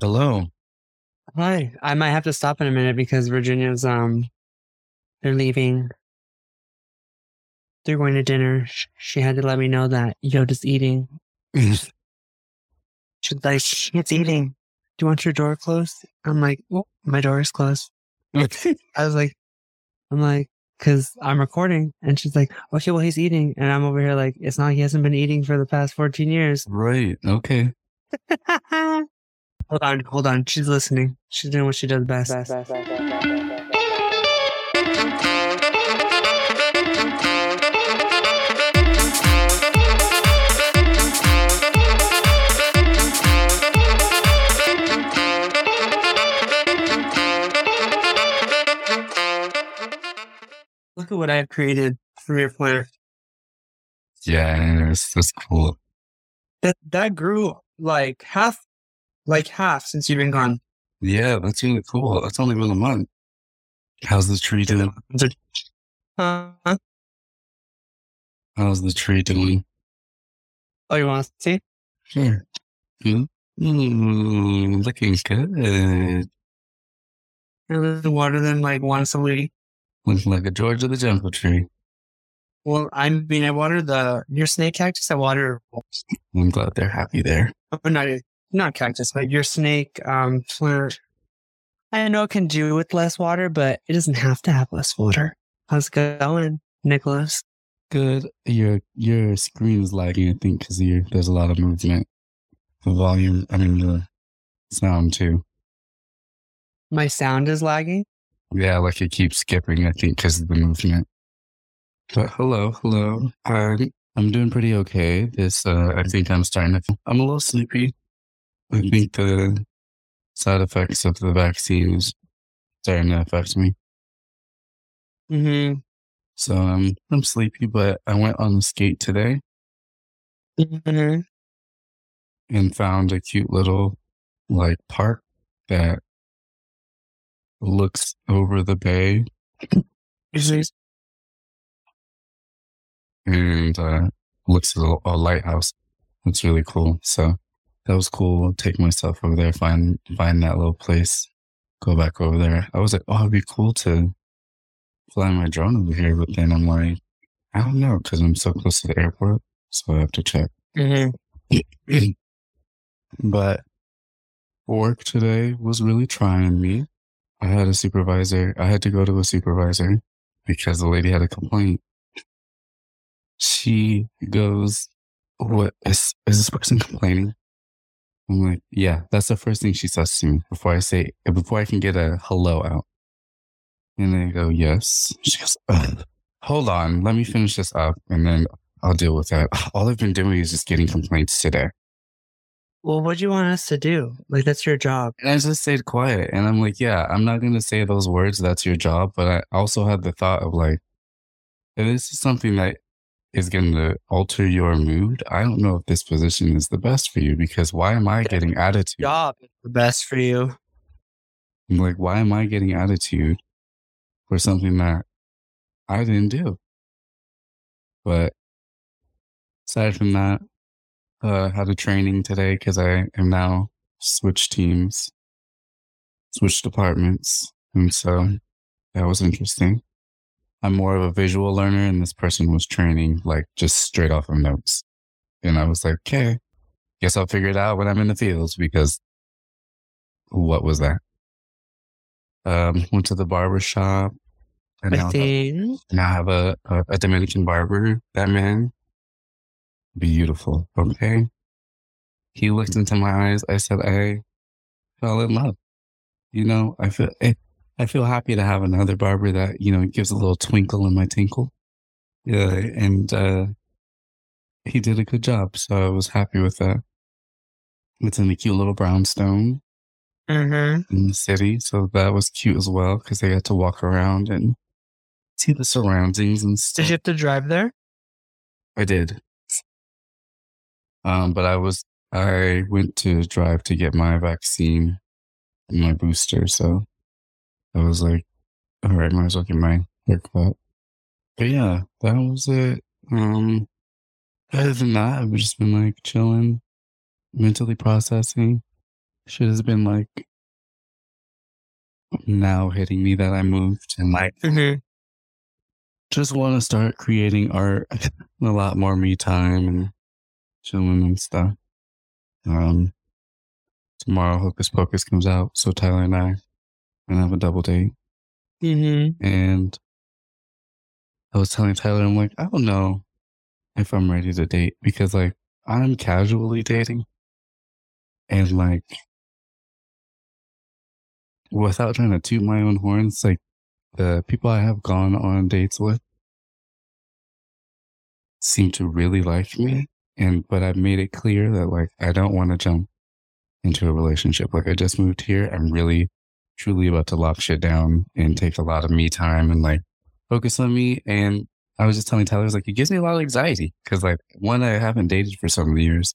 Hello. Hi. I might have to stop in a minute because Virginia's um they're leaving. They're going to dinner. She had to let me know that Yoda's eating. She's like, it's eating. Do you want your door closed? I'm like, well, my door is closed. I was like, I'm like, cause I'm recording. And she's like, okay, well, he's eating. And I'm over here like, it's not, he hasn't been eating for the past 14 years. right. Okay. hold on, hold on. She's listening. She's doing what she does best. Look at what I've created for your plant. Yes, that's cool. That that grew like half, like half since you've been gone. Yeah, that's really cool. That's only been a month. How's the tree doing? Huh? How's the tree doing? Oh, you want to see? Sure. Mm, mm, looking good. I water them like once a week. Looking like a George of the Jungle tree. Well, I mean, I water the your snake cactus. I water, I'm glad they're happy there. oh, not not cactus, but your snake um plant. I know it can do with less water, but it doesn't have to have less water. How's it going, Nicholas? Good. Your your screen is lagging, I think, because there's a lot of movement. The volume, I mean, the sound too. My sound is lagging. Yeah, like it keeps skipping, I think, because of the movement. But hello, hello. I'm, I'm doing pretty okay. This, uh, I think I'm starting to, I'm a little sleepy. I think the side effects of the vaccines starting to affect me. Mm-hmm. So um, I'm sleepy, but I went on the skate today mm-hmm. and found a cute little like park that looks over the bay and uh, looks at a, a lighthouse. It's really cool. So that was cool. Take myself over there, find find that little place, go back over there. I was like, oh, it'd be cool to fly my drone over here, but then I'm like, I don't know because I'm so close to the airport, so I have to check. Mm-hmm. but work today was really trying me. I had a supervisor. I had to go to a supervisor because the lady had a complaint. She goes, "What is is this person complaining?" I'm like, "Yeah." That's the first thing she says to me before I say before I can get a hello out. And I go, "Yes." She goes, Ugh. "Hold on, let me finish this up, and then I'll deal with that." All I've been doing is just getting complaints today. Well, what do you want us to do? Like, that's your job. And I just stayed quiet. And I'm like, yeah, I'm not going to say those words. That's your job. But I also had the thought of like, this is something that is going to alter your mood, I don't know if this position is the best for you because why am I getting attitude? Job is the best for you. I'm like, why am I getting attitude for something that I didn't do? But aside from that, uh, had a training today because I am now switched teams, switched departments. And so that was interesting. I'm more of a visual learner and this person was training like just straight off of notes. And I was like, okay, guess I'll figure it out when I'm in the fields because what was that? Um, went to the barber shop and I now, think. now I have a, a, a Dominican barber, that man. Beautiful. Okay. He looked into my eyes. I said, I fell in love. You know, I feel, I, I feel happy to have another barber that, you know, gives a little twinkle in my tinkle. Yeah. And, uh, he did a good job. So I was happy with that. It's in the cute little brownstone Mm-hmm. in the city. So that was cute as well because they got to walk around and see the surroundings and stuff. Did you have to drive there? I did. Um, but I was, I went to drive to get my vaccine, my booster. So I was like, all right, might as well get my haircut. But yeah, that was it. Um, other than that, I've just been like chilling, mentally processing. shit has been like now hitting me that I moved and like just want to start creating art, a lot more me time and chilling and stuff. Um, tomorrow Hocus Pocus comes out, so Tyler and I gonna have a double date. Mhm. And I was telling Tyler, I'm like, I don't know if I'm ready to date because like I'm casually dating and like without trying to toot my own horns, like the people I have gone on dates with seem to really like me. And but I've made it clear that like I don't want to jump into a relationship. Like I just moved here. I'm really truly about to lock shit down and mm-hmm. take a lot of me time and like focus on me. And I was just telling Tyler, I was like, it gives me a lot of anxiety because like one, I haven't dated for so many years,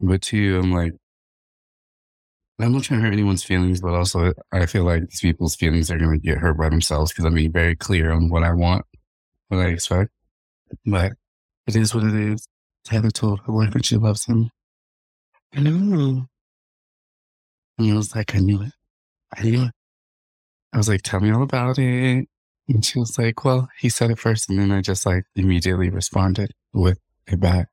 but two, I'm like, I'm not trying to hurt anyone's feelings, but also I feel like these people's feelings are going to get hurt by themselves because I'm being very clear on what I want, what I expect. But it is what it is. Tyler told her boyfriend she loves him. I know. And I was like, I knew it. I. I was like, tell me all about it. And she was like, well, he said it first. And then I just like immediately responded with it back.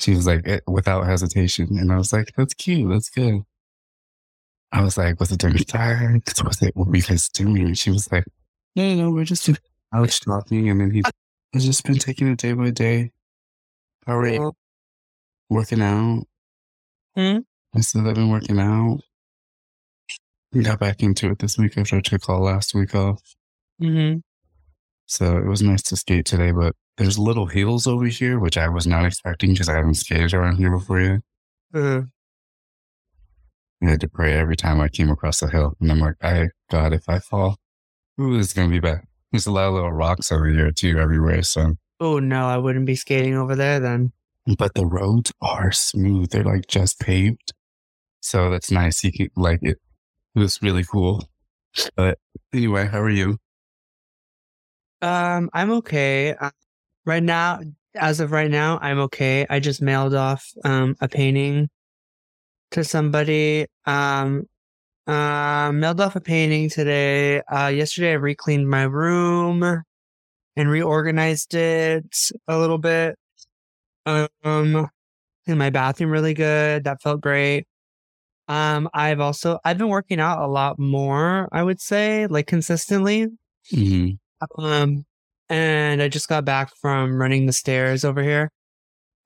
She was like, eh, without hesitation. And I was like, that's cute. That's good. I was like, was it during sex? Was it, what were you guys doing? And she was like, no, no, no, we're just couch talking. And then he's I've just been taking it day by day. All right. Well, Working out. Hmm? I said I've been working out. Got back into it this week after I took all last week off. Mhm. So it was nice to skate today, but there's little hills over here, which I was not expecting because I haven't skated around here before yet. Uh, I had to pray every time I came across the hill. And I'm like, I, God, if I fall, ooh, is going to be bad. There's a lot of little rocks over here too, everywhere. So, oh no, I wouldn't be skating over there then. but the roads are smooth. They're like just paved. So that's nice. You can like it. It was really cool. But anyway, how are you? Um, I'm okay. Uh, right now, as of right now, I'm okay. I just mailed off um a painting to somebody. Um, uh, mailed off a painting today. Uh, yesterday I recleaned my room and reorganized it a little bit. Um, in my bathroom really good. That felt great. Um, I've also I've been working out a lot more. I would say like consistently. hmm Um, and I just got back from running the stairs over here.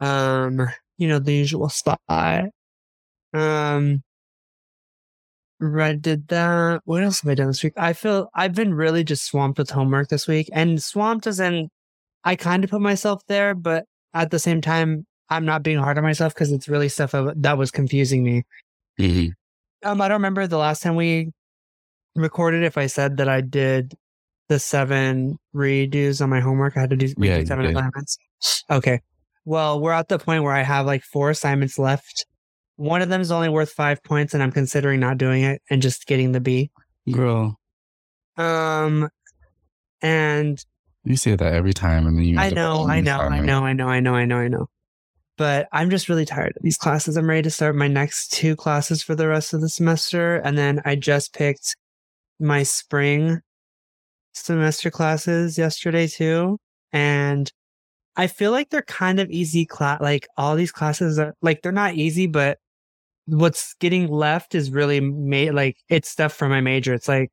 Um, you know, the usual spot. Um, right, did that. What else have I done this week? I feel I've been really just swamped with homework this week and swamped as in I kind of put myself there, but at the same time, I'm not being hard on myself because it's really stuff that was confusing me. Hmm Um, I don't remember the last time we recorded if I said that I did the seven redos on my homework. I had to do Yeah, seven did. assignments. Okay. Well, we're at the point where I have like four assignments left. One of them is only worth five points, and I'm considering not doing it and just getting the B. Girl, Um, and you say that every time, and then you. I know, I know, I know, I know, I know, I know, I know. But I'm just really tired of these classes. I'm ready to start my next two classes for the rest of the semester. And then I just picked my spring semester classes yesterday too. And I feel like they're kind of easy class. Like all these classes are like, they're not easy, but what's getting left is really made like it's stuff for my major. It's like,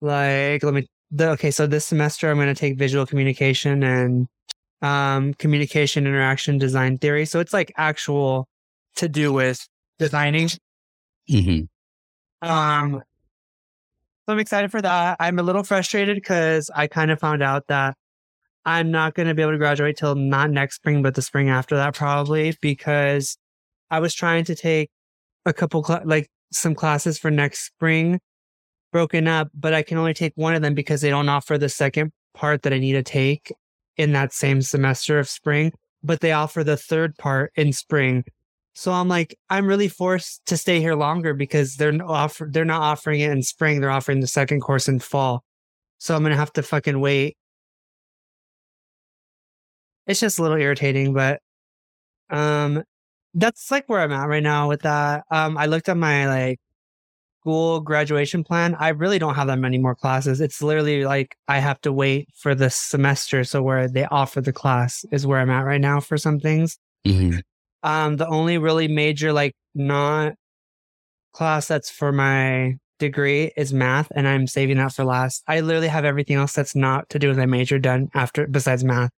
like, let me, the, okay. So this semester I'm going to take visual communication and um, communication, interaction, design theory. So it's like actual to do with designing. Mhm. Um, so I'm excited for that. I'm a little frustrated because I kind of found out that I'm not going to be able to graduate till not next spring, but the spring after that probably because I was trying to take a couple cla- like some classes for next spring broken up, but I can only take one of them because they don't offer the second part that I need to take in that same semester of spring, but they offer the third part in spring. So I'm like, I'm really forced to stay here longer because they're offer they're not offering it in spring. They're offering the second course in fall. So I'm gonna have to fucking wait. It's just a little irritating, but um that's like where I'm at right now with that. Um, I looked at my like school graduation plan. I really don't have that many more classes. It's literally like I have to wait for the semester. So where they offer the class is where I'm at right now for some things. hmm Um, the only really major like not class that's for my degree is math, and I'm saving that for last. I literally have everything else that's not to do with my major done after besides math,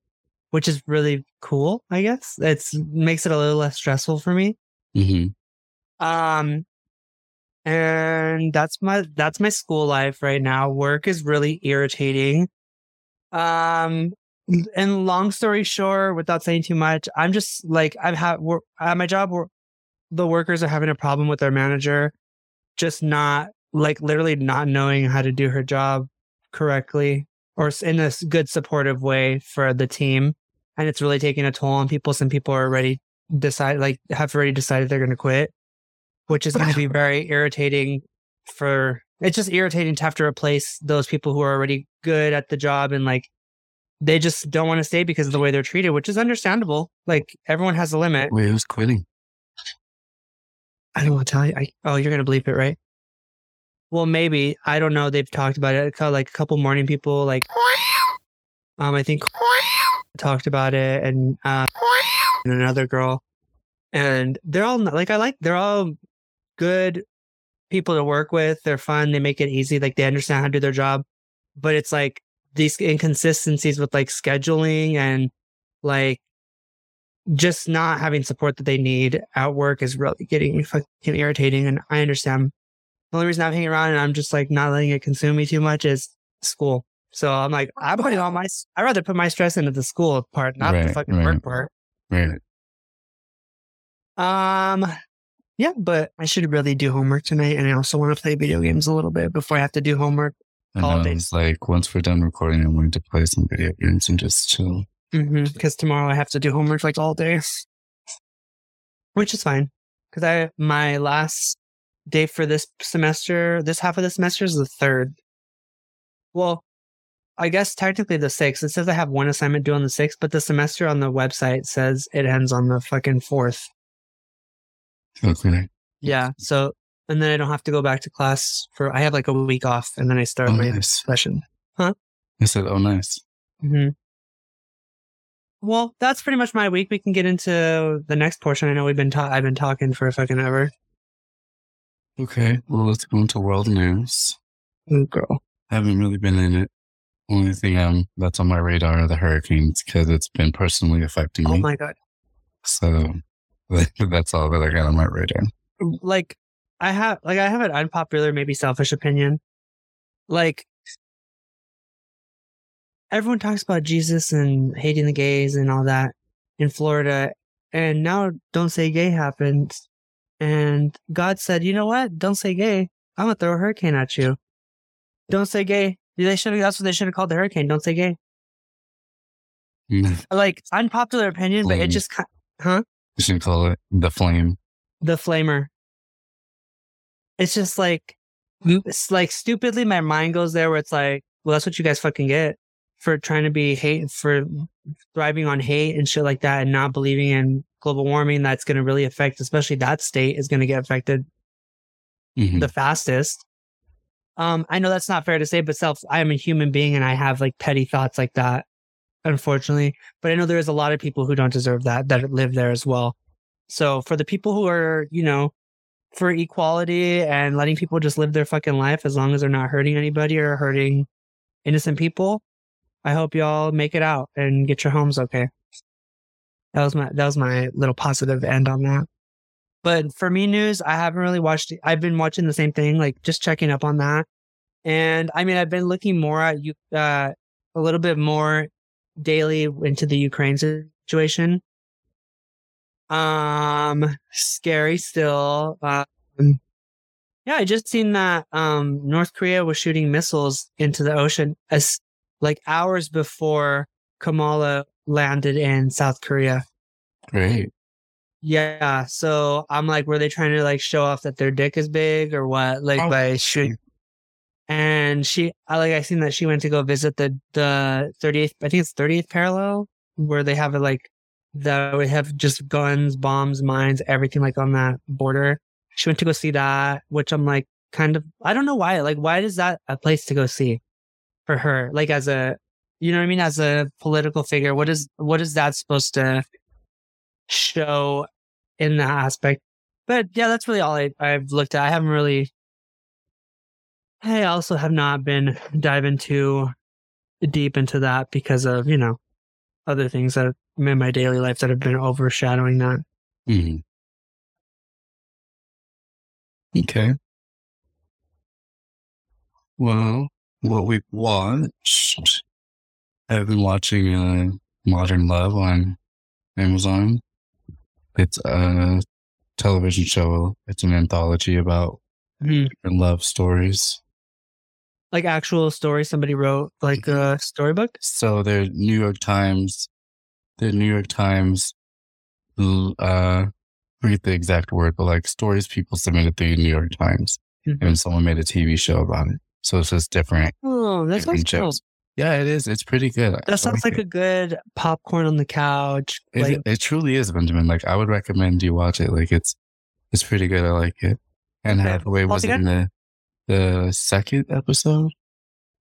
which is really cool. I guess it's makes it a little less stressful for me. hmm Um, and that's my that's my school life right now. Work is really irritating. Um, and long story short, without saying too much, I'm just like I've had at my job. The workers are having a problem with their manager, just not like literally not knowing how to do her job correctly or in a good supportive way for the team, and it's really taking a toll on people. Some people are already decide like have already decided they're going to quit, which is going to be very irritating. For it's just irritating to have to replace those people who are already good at the job and like they just don't want to stay because of the way they're treated, which is understandable. Like everyone has a limit. Wait, who's quitting? I don't want to tell you. I, oh, you're gonna bleep it, right? Well, maybe I don't know. They've talked about it. Kind Like a couple morning people, like um, I think talked about it, and uh, and another girl, and they're all like I like. They're all good people to work with. They're fun. They make it easy. Like they understand how to do their job, but it's like these inconsistencies with like scheduling and like just not having support that they need at work is really getting fucking irritating. And I understand. The only reason I'm hanging around and I'm just like not letting it consume me too much is school. So I'm like, I'm putting all my, I'd rather put my stress into the school part, not the fucking right. work part. Right. Um, yeah, but I should really do homework tonight. And I also want to play video games a little bit before I have to do homework. And All day. was like, once we're done recording, I'm going to play some video games and just chill. Because Mm-hmm. tomorrow I have to do homework like all day, which is fine. Because I my last day for this semester, this half of the semester is the third. Well, I guess technically the sixth. It says I have one assignment due on the sixth, but the semester on the website says it ends on the fucking fourth. Okay. Yeah. So and then I don't have to go back to class for. I have like a week off, and then I start Oh, my nice. session. Huh? I said, oh, nice. hmm Well, that's pretty much my week. We can get into the next portion. I know we've been ta- I've been talking for a fucking ever. Okay. Well, let's go into world news. Ooh, girl. I haven't really been in it. Only thing um that's on my radar are the hurricanes because it's been personally affecting me. Oh my god. So that's all that I got on my radar. Like I have like I have an unpopular, maybe selfish opinion. Like everyone talks about Jesus and hating the gays and all that in Florida, and now "Don't Say Gay" happened, and God said, "You know what? Don't say gay. I'm gonna throw a hurricane at you. Don't say gay. They should. That's what they should have called the hurricane. Don't say gay. Mm, Like unpopular opinion, but it just huh? You should call it the flame. the flamer. It's just like, it's like stupidly, my mind goes there where it's like, well, that's what you guys fucking get for trying to be hate, for thriving on hate and shit like that and not believing in global warming that's going to really affect, especially that state is going to get affected Mhm. the fastest. Um, I know that's not fair to say, but self, I am a human being and I have like petty thoughts like that, unfortunately. But I know there's a lot of people who don't deserve that that live there as well. So for the people who are, you know, for equality and letting people just live their fucking life as long as they're not hurting anybody or hurting innocent people, I hope y'all make it out and get your homes okay. That was my that was my little positive end on that. But for me, news, I haven't really watched. I've been watching the same thing, like just checking up on that. And I mean, I've been looking more at you, uh, a little bit more daily into the Ukraine situation. Um, scary still. Um, yeah, I just seen that um North Korea was shooting missiles into the ocean as like hours before Kamala landed in South Korea. Great. Yeah, so I'm like, were they trying to like show off that their dick is big or what? Like Oh. by shooting. And she, I like, I seen that she went to go visit the the 38th, I think it's 30th parallel, where they have it like that would have just guns, bombs, mines, everything like on that border. She went to go see that, which I'm like, kind of, I don't know why. Like, why is that a place to go see for her? Like, as a, you know what I mean? As a political figure, what is, what is that supposed to show in that aspect? But yeah, that's really all I, I've looked at. I haven't really, I also have not been diving too deep into that because of, you know, other things that in my daily life that have been overshadowing that. hmm Okay. Well, what we've watched, I've been watching uh, Modern Love on Amazon. It's a television show. It's an anthology about Mhm. different love stories. Like actual story somebody wrote, like a storybook. So they're New York Times, the New York Times, uh, I forget the exact word, but like stories people submitted through the New York Times, Mhm. and someone made a TV show about it. So it's just different. Oh, that sounds different cool. Yeah, it is. It's pretty good. I That sounds like it. a good popcorn on the couch. It, Like, it truly is, Benjamin. Like I would recommend you watch it. Like it's it's pretty good. I like it. Anne Okay. Hathaway was in the the second episode.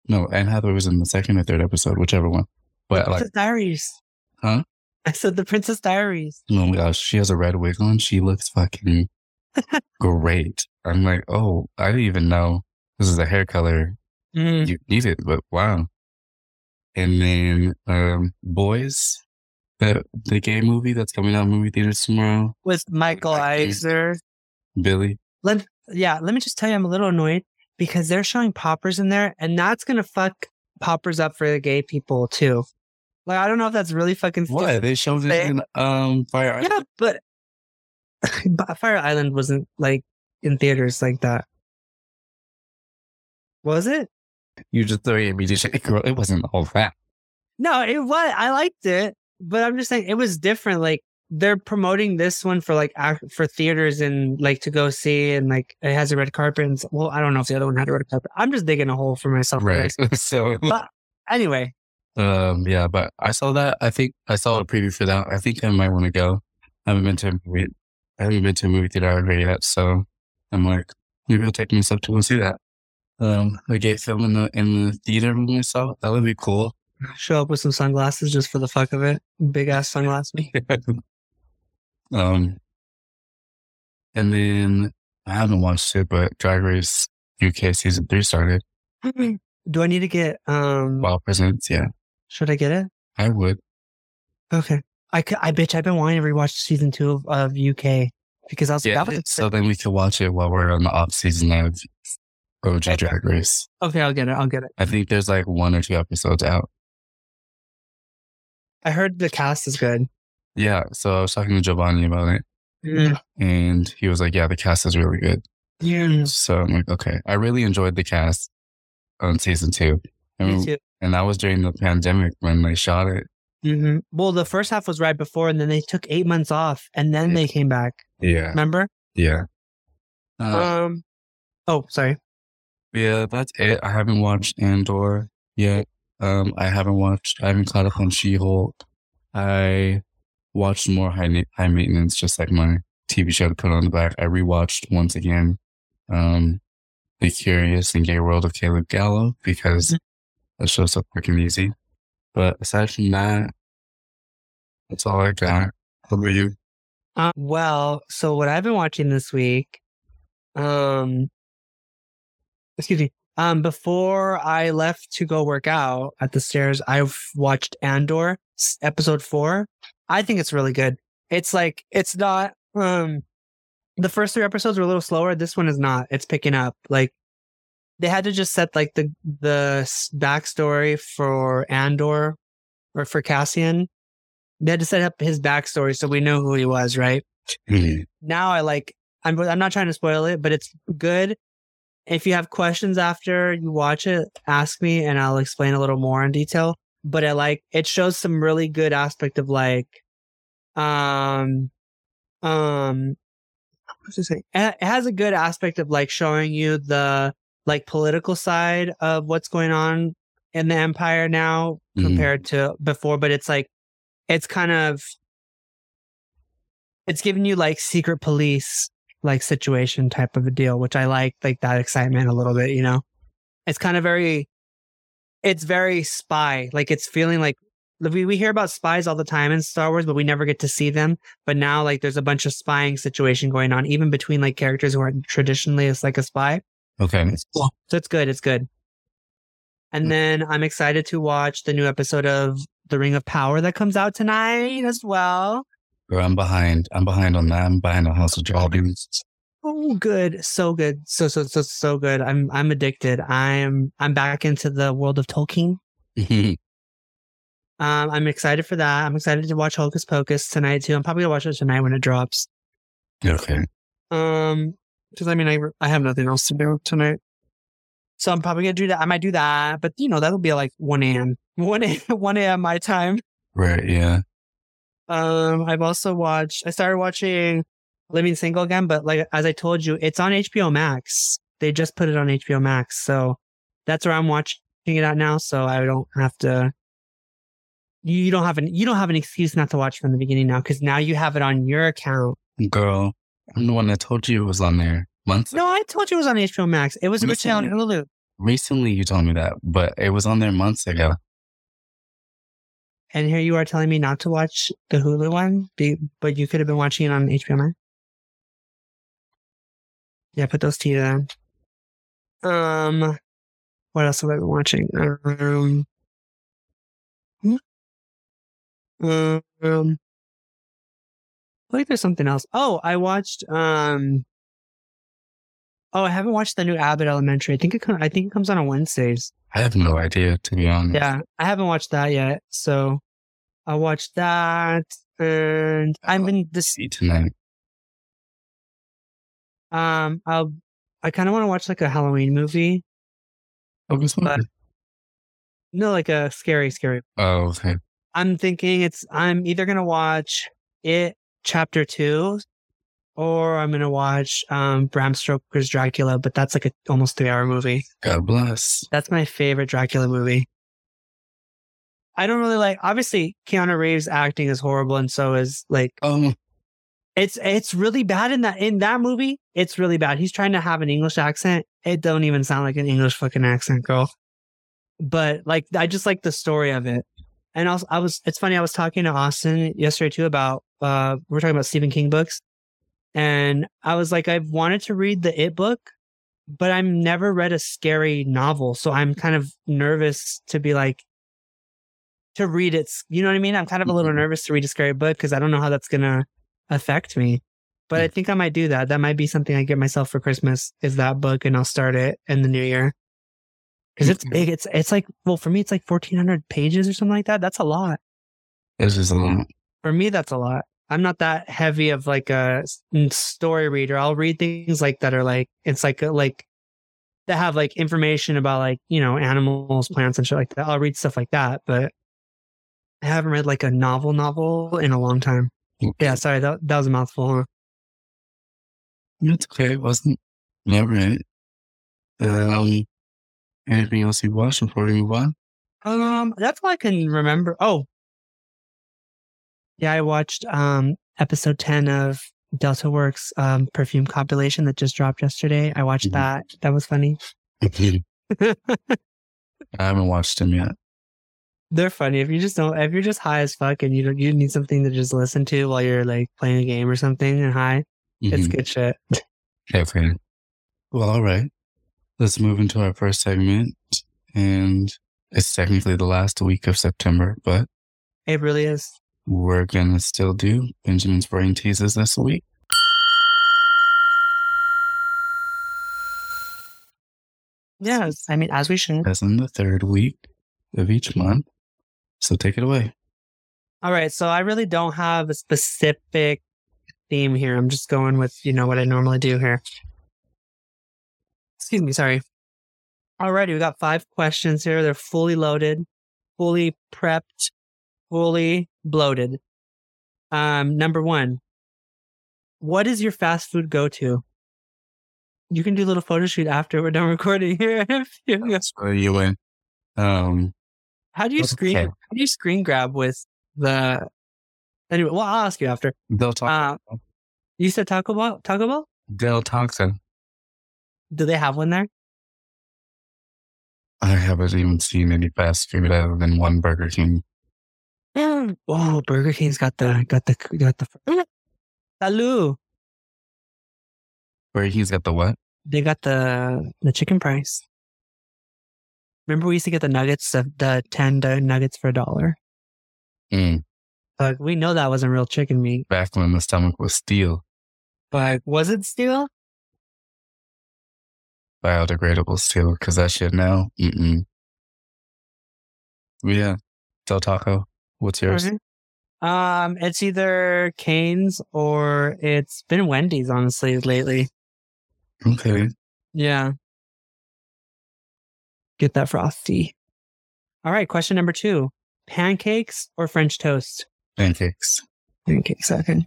No, Anne Hathaway was in the second or third episode, whichever one. But like, Princess Diaries. Huh? I said the Princess Diaries. oh my gosh, she has a red wig on. She looks fucking great. I'm like, oh, I didn't even know this is a hair color Mm. you need it, but wow. And then um Bros, the the gay movie that's coming out in movie theaters tomorrow. With Michael. Eisner. Billy. Let yeah, let me just tell you, I'm a little annoyed because they're showing poppers in there, and that's gonna fuck poppers up for the gay people too. Like I don't know if that's really fucking What? They showed it in um Fire Island. Yeah, but, but Fire Island wasn't like in theaters like that. Was it? You just throw your immediate girl. It wasn't all that. No, it was. I liked it, but I'm just saying it was different. Like they're promoting this one for like for theaters and like to go see, and like it has a red carpet. And well, I don't know if the other one had a red carpet. I'm just digging a hole for myself. Right. so But anyway, um yeah, but I saw that. I think I saw a preview for that. I think I might want to go. I haven't been to a movie I haven't been to a movie theater yet, so I'm like, maybe I'll take myself to go see that. Um a gay film in the in the theater by myself. That would be cool. show up with some sunglasses just for the fuck of it. Big ass sunglasses. um, and then I haven't watched it, but Drag Race UK season three started. Do I need to get um? WOW Presents, yeah, Should I get it? I would. Okay. I, I bitch. I've been wanting to rewatch season two of, of UK because I was Yeah, was so then we could watch it while we're on the off season of OG Drag Race. okay. I'll get it. I'll get it. I think there's like one or two episodes out. I heard the cast is good. Yeah, so I was talking to Giovanni about it, Mm. and he was like, "Yeah, the cast is really good." Yeah. So I'm like, "Okay." I really enjoyed the cast on season two, Me and, too. and that was during the pandemic when they shot it. hmm Well, the first half was right before, and then they took eight months off, and then they came back. Yeah, Remember? yeah. Uh, Um. Oh, sorry. Yeah, that's it. I haven't watched Andor yet. Um, I haven't watched. I haven't caught up on She-Hulk. I watched more high Na- high maintenance, just like my TV show to put on the back. I rewatched once again, um, The Curious and Gay World of Caleb Gallo because that show's so freaking easy. But aside from that, that's all I got. How about you? Uh, well, so what I've been watching this week, um, excuse me, um, before I left to go work out at the stairs, I've watched Andor episode four. I think it's really good. It's like it's not um, the first three episodes were a little slower. This one is not. It's picking up. Like they had to just set like the the backstory for Andor or for Cassian. They had to set up his backstory so we know who he was, right? now I like I'm I'm not trying to spoil it, but it's good. If you have questions after you watch it, ask me and I'll explain a little more in detail. But I like it shows some really good aspect of like um um what's it say? It has a good aspect of like showing you the like political side of what's going on in the empire now Mhm. compared to before, but it's like it's kind of it's giving you like secret police like situation type of a deal, which I like, like that excitement a little bit, you know? It's kind of very, it's very spy. Like it's feeling like we, we hear about spies all the time in Star Wars, but we never get to see them. But now like there's a bunch of spying situation going on, even between like characters who aren't traditionally as like a spy. Okay. So it's good. It's good. And Mm. then I'm excited to watch the new episode of The Ring of Power that comes out tonight as well. Girl, I'm behind. I'm behind on that. I'm behind on House of Dragons. Oh, good. So good. So, so, so, so good. I'm, I'm addicted. I'm, I'm back into the world of Tolkien. Um, I'm excited for that. I'm excited to watch Hocus Pocus tonight too. I'm probably gonna watch it tonight when it drops. okay. Um, because I mean, I, I have nothing else to do tonight. So I'm probably gonna do that. I might do that, but you know, that'll be like 1 a.m. 1 a.m. 1 a.m. my time. Right. Yeah. Um, I've also watched, I started watching Living Single again, but like, as I told you, it's on HBO Max. They just put it on HBO Max. So that's where I'm watching it at now. So I don't have to, you, don't have an, you don't have an excuse not to watch from the beginning now. Cause now you have it on your account. Girl, I'm the one that told you it was on there months. No, I told you it was on HBO Max. It was originally on Hulu. Recently, you told me that, but it was on there months ago. And here you are telling me not to watch the Hulu one, but you could have been watching it on HBO Max. Yeah, put those you then. Um, what else have I been watching? Um, hmm? um, I think there's something else. Oh, I watched. Um, oh, I haven't watched the new Abbott Elementary. I think it. Com- I think it comes on on Wednesdays. I have no idea, to be honest. Yeah, I haven't watched that yet. So I watched that, and I've been this. Tonight. Um, I'll. I kind of want to watch like a Halloween movie. Focus But- No, like a scary, scary. Oh, okay. I'm thinking it's. I'm either gonna watch it chapter two, or I'm gonna watch um Bram Stoker's Dracula. But that's like a almost three hour movie. God bless. That's my favorite Dracula movie. I don't really like. Obviously, Keanu Reeves' acting is horrible, and so is like Oh, It's it's really bad in that in that movie. It's really bad. He's trying to have an English accent. It don't even sound like an English fucking accent, girl. But like, I just like the story of it. And also, I was. It's funny. I was talking to Austin yesterday too about. uh We're talking about Stephen King books, and I was like, I've wanted to read the It book, but I've never read a scary novel, so I'm kind of nervous to be like to read it. You know what I mean? I'm kind of a little Mhm. nervous to read a scary book because I don't know how that's gonna affect me. But I think I might do that. That might be something I get myself for Christmas is that book and I'll start it in the new year. Cause it's Mhm. big. It's, it's like, well, for me, it's like 1400 pages or something like that. That's a lot. it's just a lot. For me, that's a lot. I'm not that heavy of like a story reader. I'll read things like that are like, it's like, a, like, that have like information about like, you know, animals, plants and shit like that. I'll read stuff like that, but I haven't read like a novel novel in a long time. Yeah. Sorry. That, that was a mouthful. Huh? It's okay. It wasn't. Yeah, right. Um, anything else you watched before we move on? Um, that's all I can remember. Oh, yeah, I watched um episode ten of Delta Works um perfume compilation that just dropped yesterday. I watched Mhm. that. That was funny. I haven't watched him yet. They're funny. If you just don't, if you're just high as fuck and you don't, you need something to just listen to while you're like playing a game or something and high. It's Mhm. good shit. Okay. Well, all right. Let's move into our first segment. And it's technically the last week of September, but It really is. we're going to still do Benjamin's Brain Teases this week. Yes. I mean, as we should. As in the third week of each month. So take it away. All right. So I really don't have a specific theme here. I'm just going with, you know, what I normally do here. Excuse me. Sorry. Alrighty. We got five questions here. They're fully loaded, fully prepped, fully bloated. Um, number one, what is your fast food go to? You can do a little photo shoot after we're done recording here. if you- So you win. Um, How do you screen? Okay. How do you screen grab with the Anyway, well, I'll ask you after. Del Taco. Uh, you said Taco Bell? Taco Bell? Del Taco. Do they have one there? I haven't even seen any fast food other than one Burger King. Oh, Burger King's got the got the got the. Salud. Burger King's got the what? They got the the chicken price. Remember, we used to get the nuggets, the, the ten nuggets for a dollar. Mm. Like we know that wasn't real chicken meat, Back when the stomach was steel, but was it steel? biodegradable steel, because that shit now. Mm-mm. Yeah. Del Taco. What's yours? Okay. Um, it's either Cane's or it's been Wendy's. Honestly, lately, Okay. yeah. Get that frosty. All right, question number two: pancakes or French toast? Pancakes. Pancakes. Okay.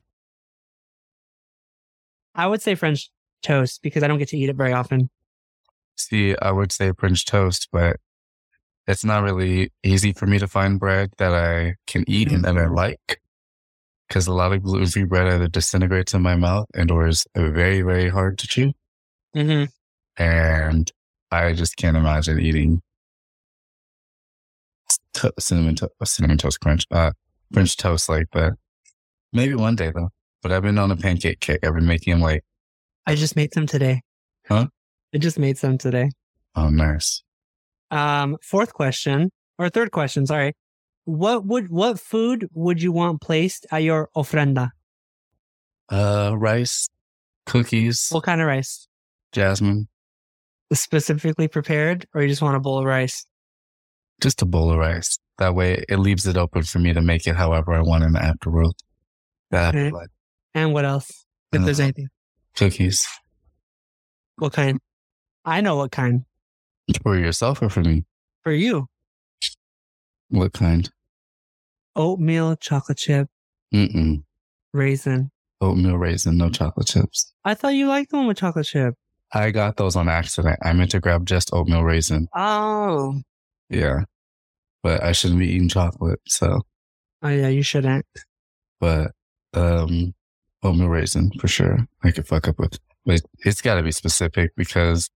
I would say French toast because I don't get to eat it very often. See, I would say French toast, but it's not really easy for me to find bread that I can eat and that I like. Because a lot of gluten free bread either disintegrates in my mouth and or is very, very hard to chew. Mm-hmm. And I just can't imagine eating to- cinnamon, to- cinnamon toast crunch, uh, French toast like that. Maybe one day though. But I've been on a pancake kick. I've been making them like, I just made some today. Huh? I just made some today. oh, nice. Um, fourth question or third question, sorry. What would what food would you want placed at your ofrenda? Uh, rice, cookies, What kind of rice? jasmine, Specifically prepared, or you just want a bowl of rice? just a bowl of rice. That way it leaves it open for me to make it however I want in the afterworld. The Okay. And what else? If there's anything. Cookies. What kind? I know what kind. For yourself or for me? For you. What kind? Oatmeal, chocolate chip, Mm-mm. raisin. Oatmeal raisin, no chocolate chips. I thought you liked the one with chocolate chip. I got those on accident. I meant to grab just oatmeal raisin. Oh. Yeah. But I shouldn't be eating chocolate. So, Oh yeah, you shouldn't. but, um, oatmeal raisin for sure. I could fuck up with, but it's got to be specific because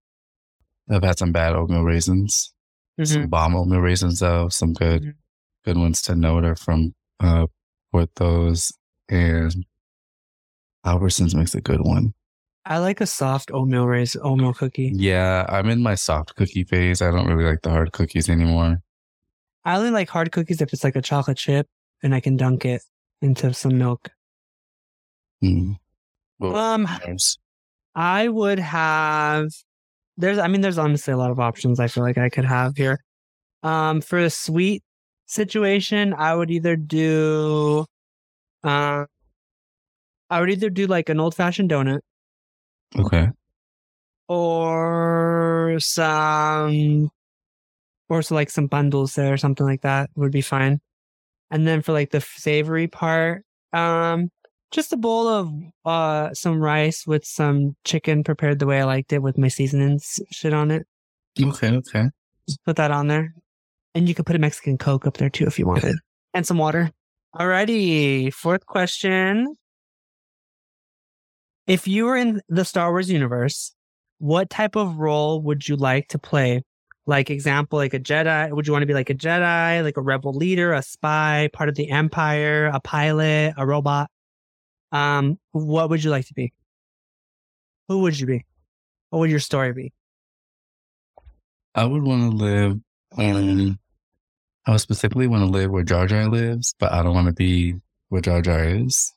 I've had some bad oatmeal raisins. Mhm. Some bomb oatmeal raisins though. Some good, Mhm. good ones to note are from, uh, Porto's and Albertsons makes a good one. I like a soft oatmeal raisin, oatmeal cookie. Yeah. I'm in my soft cookie phase. I don't really like the hard cookies anymore. I only like hard cookies if it's like a chocolate chip and I can dunk it into some milk. Mm. Well, Um, there's- I would have. There's, I mean, there's honestly a lot of options. I feel like I could have here. Um, for a sweet situation, I would either do, uh, I would either do like an old fashioned donut Okay. or some, or so like some bundles there or something like that would be fine. And then for like the savory part, um, just a bowl of uh some rice with some chicken prepared the way I liked it with my seasonings shit on it. Okay. Okay. Just put that on there. And you could put a Mexican Coke up there too if you wanted. and some water. Alrighty. Fourth question. If you were in the Star Wars universe, what type of role would you like to play? Like example, like a Jedi. Would you want to be like a Jedi, like a rebel leader, a spy, part of the Empire, a pilot, a robot? Um, what would you like to be? Who would you be? What would your story be? I would want to live. Um, I would specifically want to live where Jar Jar lives, but I don't want to be where Jar Jar is.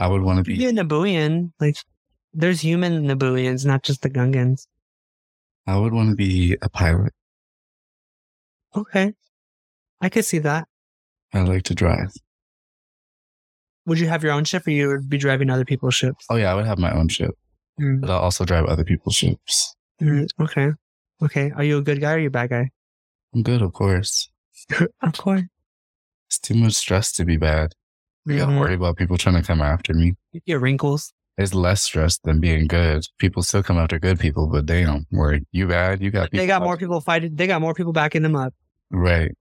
I would want to Be a Nabooian. Like, there's human Nabooians, not just the Gungans. I would want to be a pilot. Okay. I could see that. I like to drive. Would you have your own ship or you would be driving other people's ships? Oh yeah, I would have my own ship, Mm, but I'll also drive other people's ships. mm, okay. Okay. Are you a good guy or are you a bad guy? I'm good, of course. of course. It's too much stress to be bad. I gotta Mhm. worry about people trying to come after me. You get wrinkles. It's less stress than being good. People still come after good people, but damn, where you bad, you got. They got more people fighting. They got more people backing them up. Right.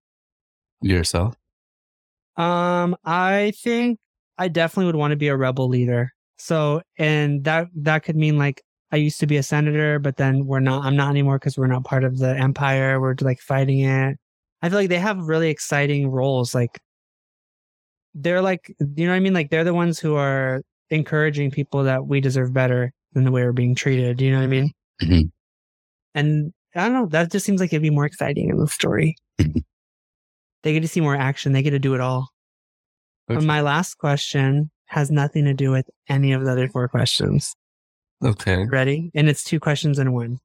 Yourself. Um, I think I definitely would want to be a rebel leader. So, and that that could mean like I used to be a senator, but then we're not. I'm not anymore because we're not part of the empire. We're like fighting it. I feel like they have really exciting roles. Like they're like, you know what I mean? Like they're the ones who are encouraging people that we deserve better than the way we're being treated. You know what I mean? Mhm. And I don't know. That just seems like it'd be more exciting in the story. Mhm. they get to see more action. They get to do it all. Okay. my last question has nothing to do with any of the other four questions. Okay. Ready? And it's two questions in one.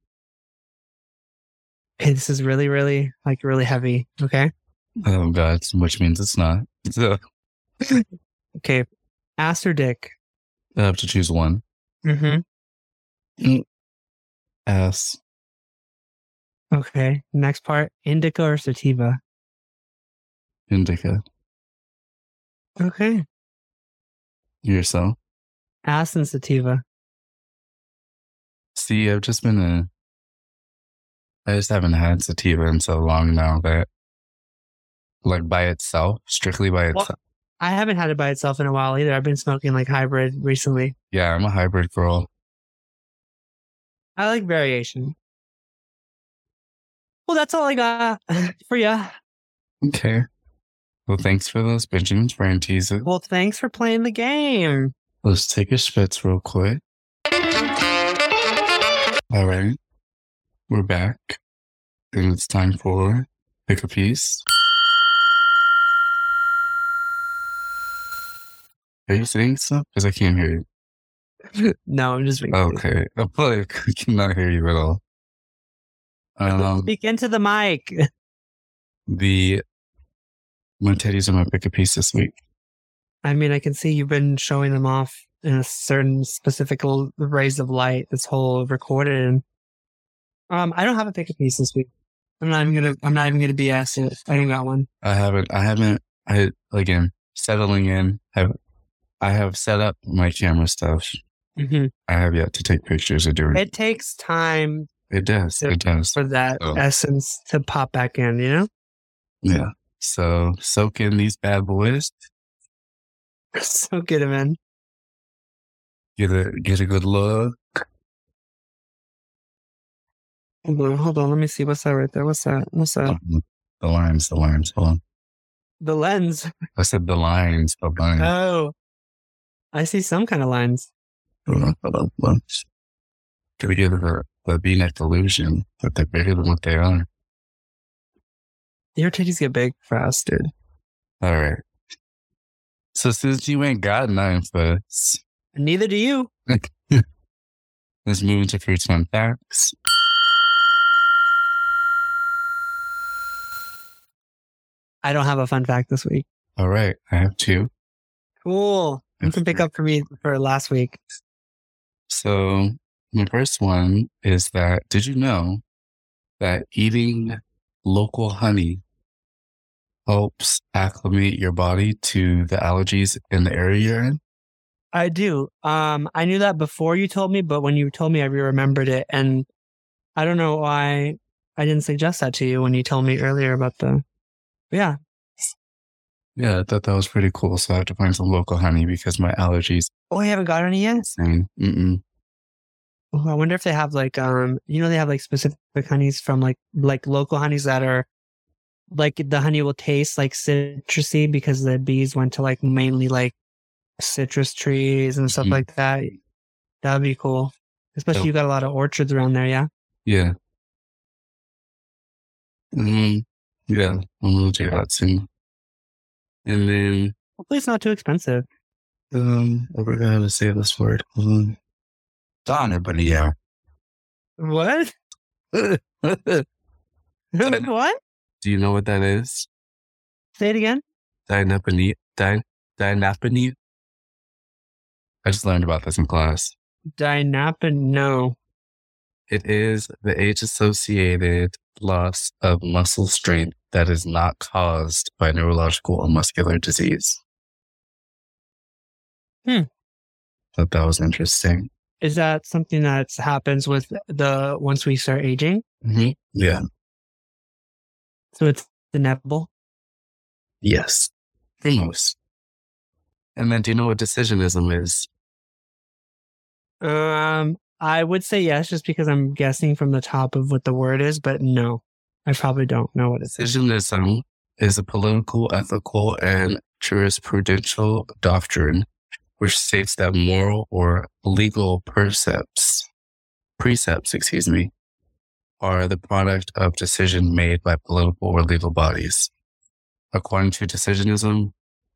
Okay, this is really, really, like, really heavy. Okay. Oh God, which means it's not. So Okay. Ass or dick? I have to choose one. Mm-hmm. Ass. Okay. Next part indica or sativa? Indica. Okay. Yourself. Ass and sativa. See, I've just been a. I just haven't had sativa in so long now that, like by itself, strictly by itself. I haven't had it by itself in a while either. I've been smoking like hybrid recently. Yeah, I'm a hybrid girl. I like variation. Well, that's all I got for you. Okay. Well, thanks for those Benjamin's brain teasers. Well, thanks for playing the game. Let's take a spitz real quick. All right. We're back. And it's time for pick a piece. Are you saying stuff? Because I can't hear you. No, I'm just being Okay. I like I cannot hear you at all. Um, Speak into the mic. the my teddies are my pick a piece this week. I mean, I can see you've been showing them off in a certain specific l- rays of light this whole recorded. Um, I don't have a pick a piece this week. I'm not even gonna. I'm not even gonna be asked it. I don't got one. I haven't. I haven't. I again settling in. Have I have set up my camera stuff. hmm I have yet to take pictures of doing it. It takes time It does. Yeah. It does. for that Oh. essence to pop back in. You know, Yeah. So soak in these bad boys. so get him in. Get a get a good look. Hold on, hold on. Let me see. What's that right there? What's that? What's that? Um, the lines. The lines. Hold on. The lens. I said the lines. The lines. Oh, I see some kind of lines. Gotta get the the V-neck illusion that they're bigger than what they are. Your titties get big fast, dude. All right. So since you ain't got nine for Neither do you. let's move into fruits fun facts. I don't have a fun fact this week. All right. I have two. Cool. You can pick up for me for last week. So my first one is that did you know that eating local honey helps acclimate your body to the allergies in the area you're in? I do. Um, I knew that before you told me, but when you told me, I remembered it, and I don't know why I didn't suggest that to you when you told me earlier about the. Yeah, Yeah, I thought that was pretty cool. So I have to find some local honey because my allergies. oh, you haven't got any yet. Mm-mm. Oh, I wonder if they have like um, you know, they have like specific honeys from like like local honeys that are like the honey will taste like citrusy because the bees went to like mainly like citrus trees and stuff Mhm. like that. That'd be cool. Especially Oh. you got a lot of orchards around there, yeah. Yeah. Mm, yeah, I'm gonna do that soon. And then Hopefully it's not too expensive. um, I forgot how to say this word. Um, Donner, but yeah. What? Do you know what that is? Say it again. Dinapone, din, dinapone. I just learned about this in class. Dynapenia. It is the age-associated loss of muscle strength that is not caused by neurological or muscular disease. Hmm. Thought that was interesting. Is that something that happens with the once we start aging? Mm-hmm. Yeah. So it's inevitable. Yes. For most. And then do you know what decisionism is? Um, I would say yes, just because I'm guessing from the top of what the word is, but no, I probably don't know what it is. Decisionism is a political, ethical, and jurisprudential doctrine which states that moral or legal precepts, precepts, excuse me, are the product of decision made by political or legal bodies. According to decisionism,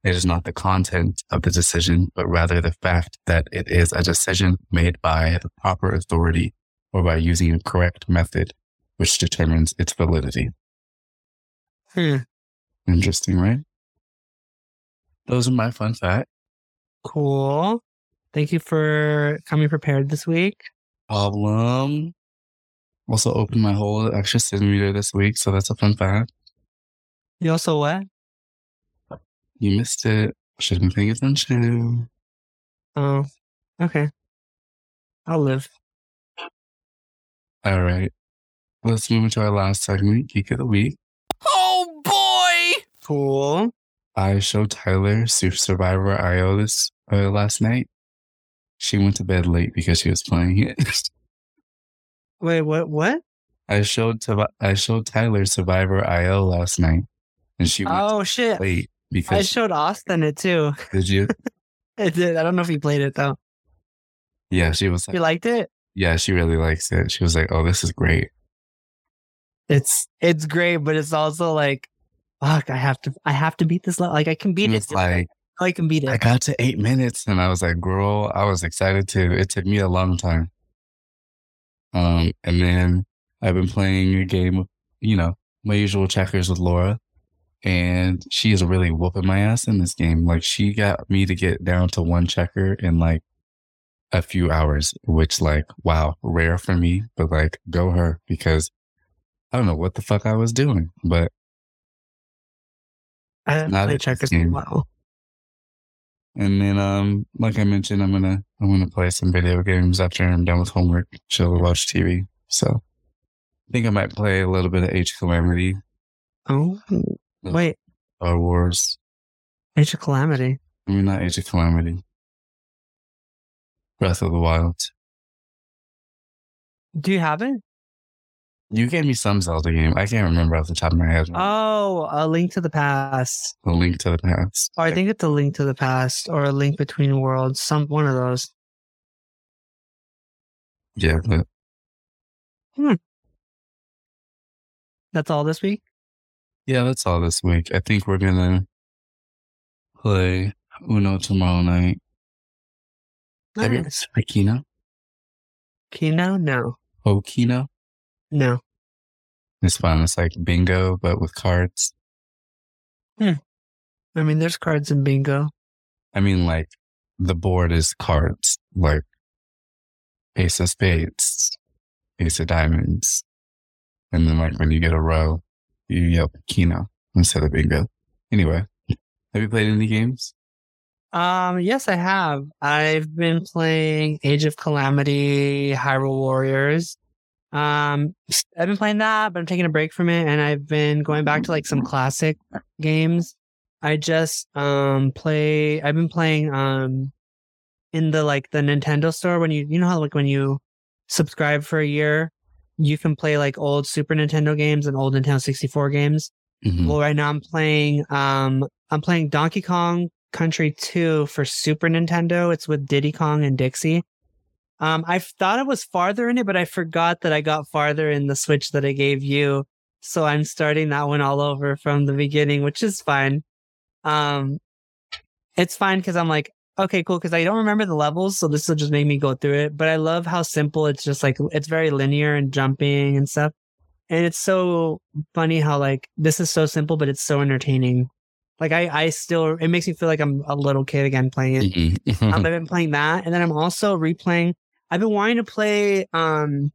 it is not the content of the decision, but rather the fact that it is a decision made by the proper authority or by using a correct method, which determines its validity. Hmm. Interesting, right? Those are my fun facts. Cool. Thank you for coming prepared this week. Problem. Also opened my whole extra centimeter this week, so that's a fun fact. You also what? You missed it. Should have been paying attention. Oh, okay. I'll live. All right. Let's move into our last segment, Geek of the Week. Oh boy! Cool. I showed Tyler Super Survivor IO this uh, last night. She went to bed late because she was playing it. Wait, what? What? I showed to I showed Tyler Survivor IO last night, and she went Oh shit! late I showed Austin it too. did you? I did. I don't know if he played it though. Yeah, she was like, You liked it? yeah, she really likes it. She was like, oh, this is great. It's it's great, but it's also like, fuck, I have to I have to beat this level. Like I can beat it. like, I can beat it. I got to eight minutes, and I was like, girl, I was excited too. It took me a long time. Um, and then I've been playing a game, you know, my usual checkers with Laura, and she is really whooping my ass in this game. Like she got me to get down to one checker in like a few hours, which like, wow, rare for me, but like go her because I don't know what the fuck I was doing, but I haven't played checkers in a while. And then, um, like I mentioned, I'm gonna I'm gonna play some video games after I'm done with homework, chill, watch TV. So, I think I might play a little bit of Age Calamity, Oh wait, Star Wars. Age of Calamity. I mean, not Age of Calamity. Breath of the Wild. Do you have it? You gave me some Zelda game. I can't remember off the top of my head. Oh, a Link to the Past. A Link to the Past. Or I think it's a Link to the Past or a Link Between Worlds. Some one of those. Yeah, but hmm. That's all this week. Yeah, that's all this week. I think we're gonna play Uno tomorrow night. Have you ever Nice. played Keno? Keno? No, Oh, Keno? no. It's fun. It's like bingo, but with cards. Hmm. I mean, there's cards in bingo. I mean, like the board is cards, like ace of spades, ace of diamonds. And then like when you get a row, you yell Keno instead of bingo. Anyway, have you played any games? Um, yes, I have. I've been playing Age of Calamity, Hyrule Warriors. Um, I've been playing that, but I'm taking a break from it, and I've been going back to like some classic games. I just um play. I've been playing um in the like the Nintendo store when you you know how like when you subscribe for a year, you can play like old Super Nintendo games and old Nintendo 64 games. Mhm. Well, right now I'm playing um I'm playing Donkey Kong Country 2 for Super Nintendo. It's with Diddy Kong and Dixie. Um I thought I was farther in it, but I forgot that I got farther in the Switch that I gave you. So I'm starting that one all over from the beginning, which is fine. Um it's fine because I'm like, okay, cool, because I don't remember the levels, so this will just make me go through it. But I love how simple it's just like it's very linear and jumping and stuff. And it's so funny how like this is so simple, but it's so entertaining. Like I, I still it makes me feel like I'm a little kid again playing it. Mhm. Um, I've been playing that, and then I'm also replaying. I've been wanting to play um,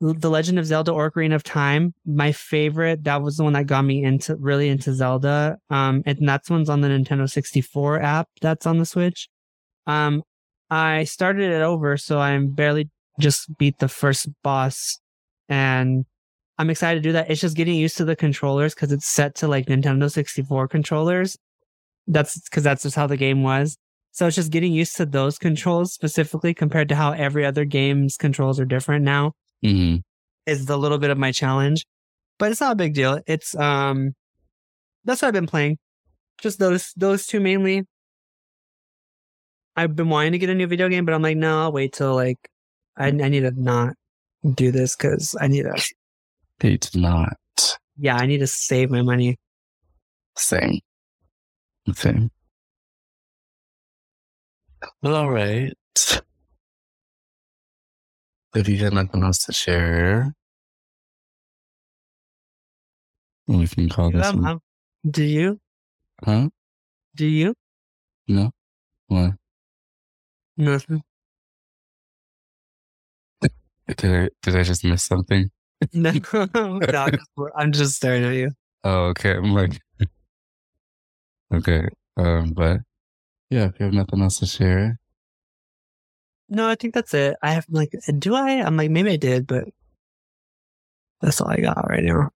the Legend of Zelda: Ocarina of Time. My favorite. That was the one that got me into really into Zelda. Um, and that's one's on the Nintendo 64 app. That's on the Switch. Um, I started it over, so I'm barely just beat the first boss, and I'm excited to do that. It's just getting used to the controllers because it's set to like Nintendo 64 controllers. That's because that's just how the game was. So it's just getting used to those controls specifically compared to how every other game's controls are different now hmm is the little bit of my challenge. But it's not a big deal. It's um that's what I've been playing. Just those those two mainly. I've been wanting to get a new video game, but I'm like, no, I'll wait till like I, I need to not do this because I need to It's not yeah, I need to save my money. same. Same. Well, all right. If you have nothing else to share, we can call this Um, um, do you? Huh? Do you? No? Why? Nothing. Did I, did I just miss something? No, no, I'm just staring at you. Oh, okay. I'm like, okay. Um, but yeah, if you have nothing else to share, No, I think that's it. I have like, do I? I'm like, maybe I did, but that's all I got right now.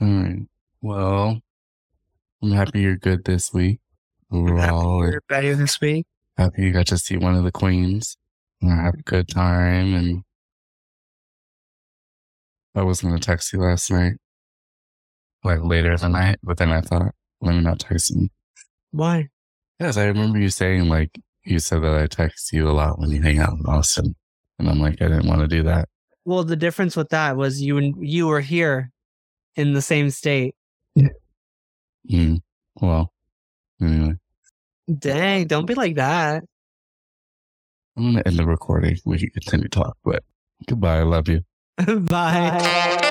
all right. Well, I'm happy you're good this week. Overall, You're better this week. happy you got to see one of the queens. and have a good time. And I was going to text you last night, like later in the night, but then I thought, let me not text you. Why? Yes, I remember you saying like you said that I text you a lot when you hang out in Austin, and I'm like I didn't want to do that. Well, the difference with that was you and you were here in the same state. Mm. Well, anyway, Dang, don't be like that. I'm gonna end the recording. We can continue to talk, but goodbye. I love you. Bye.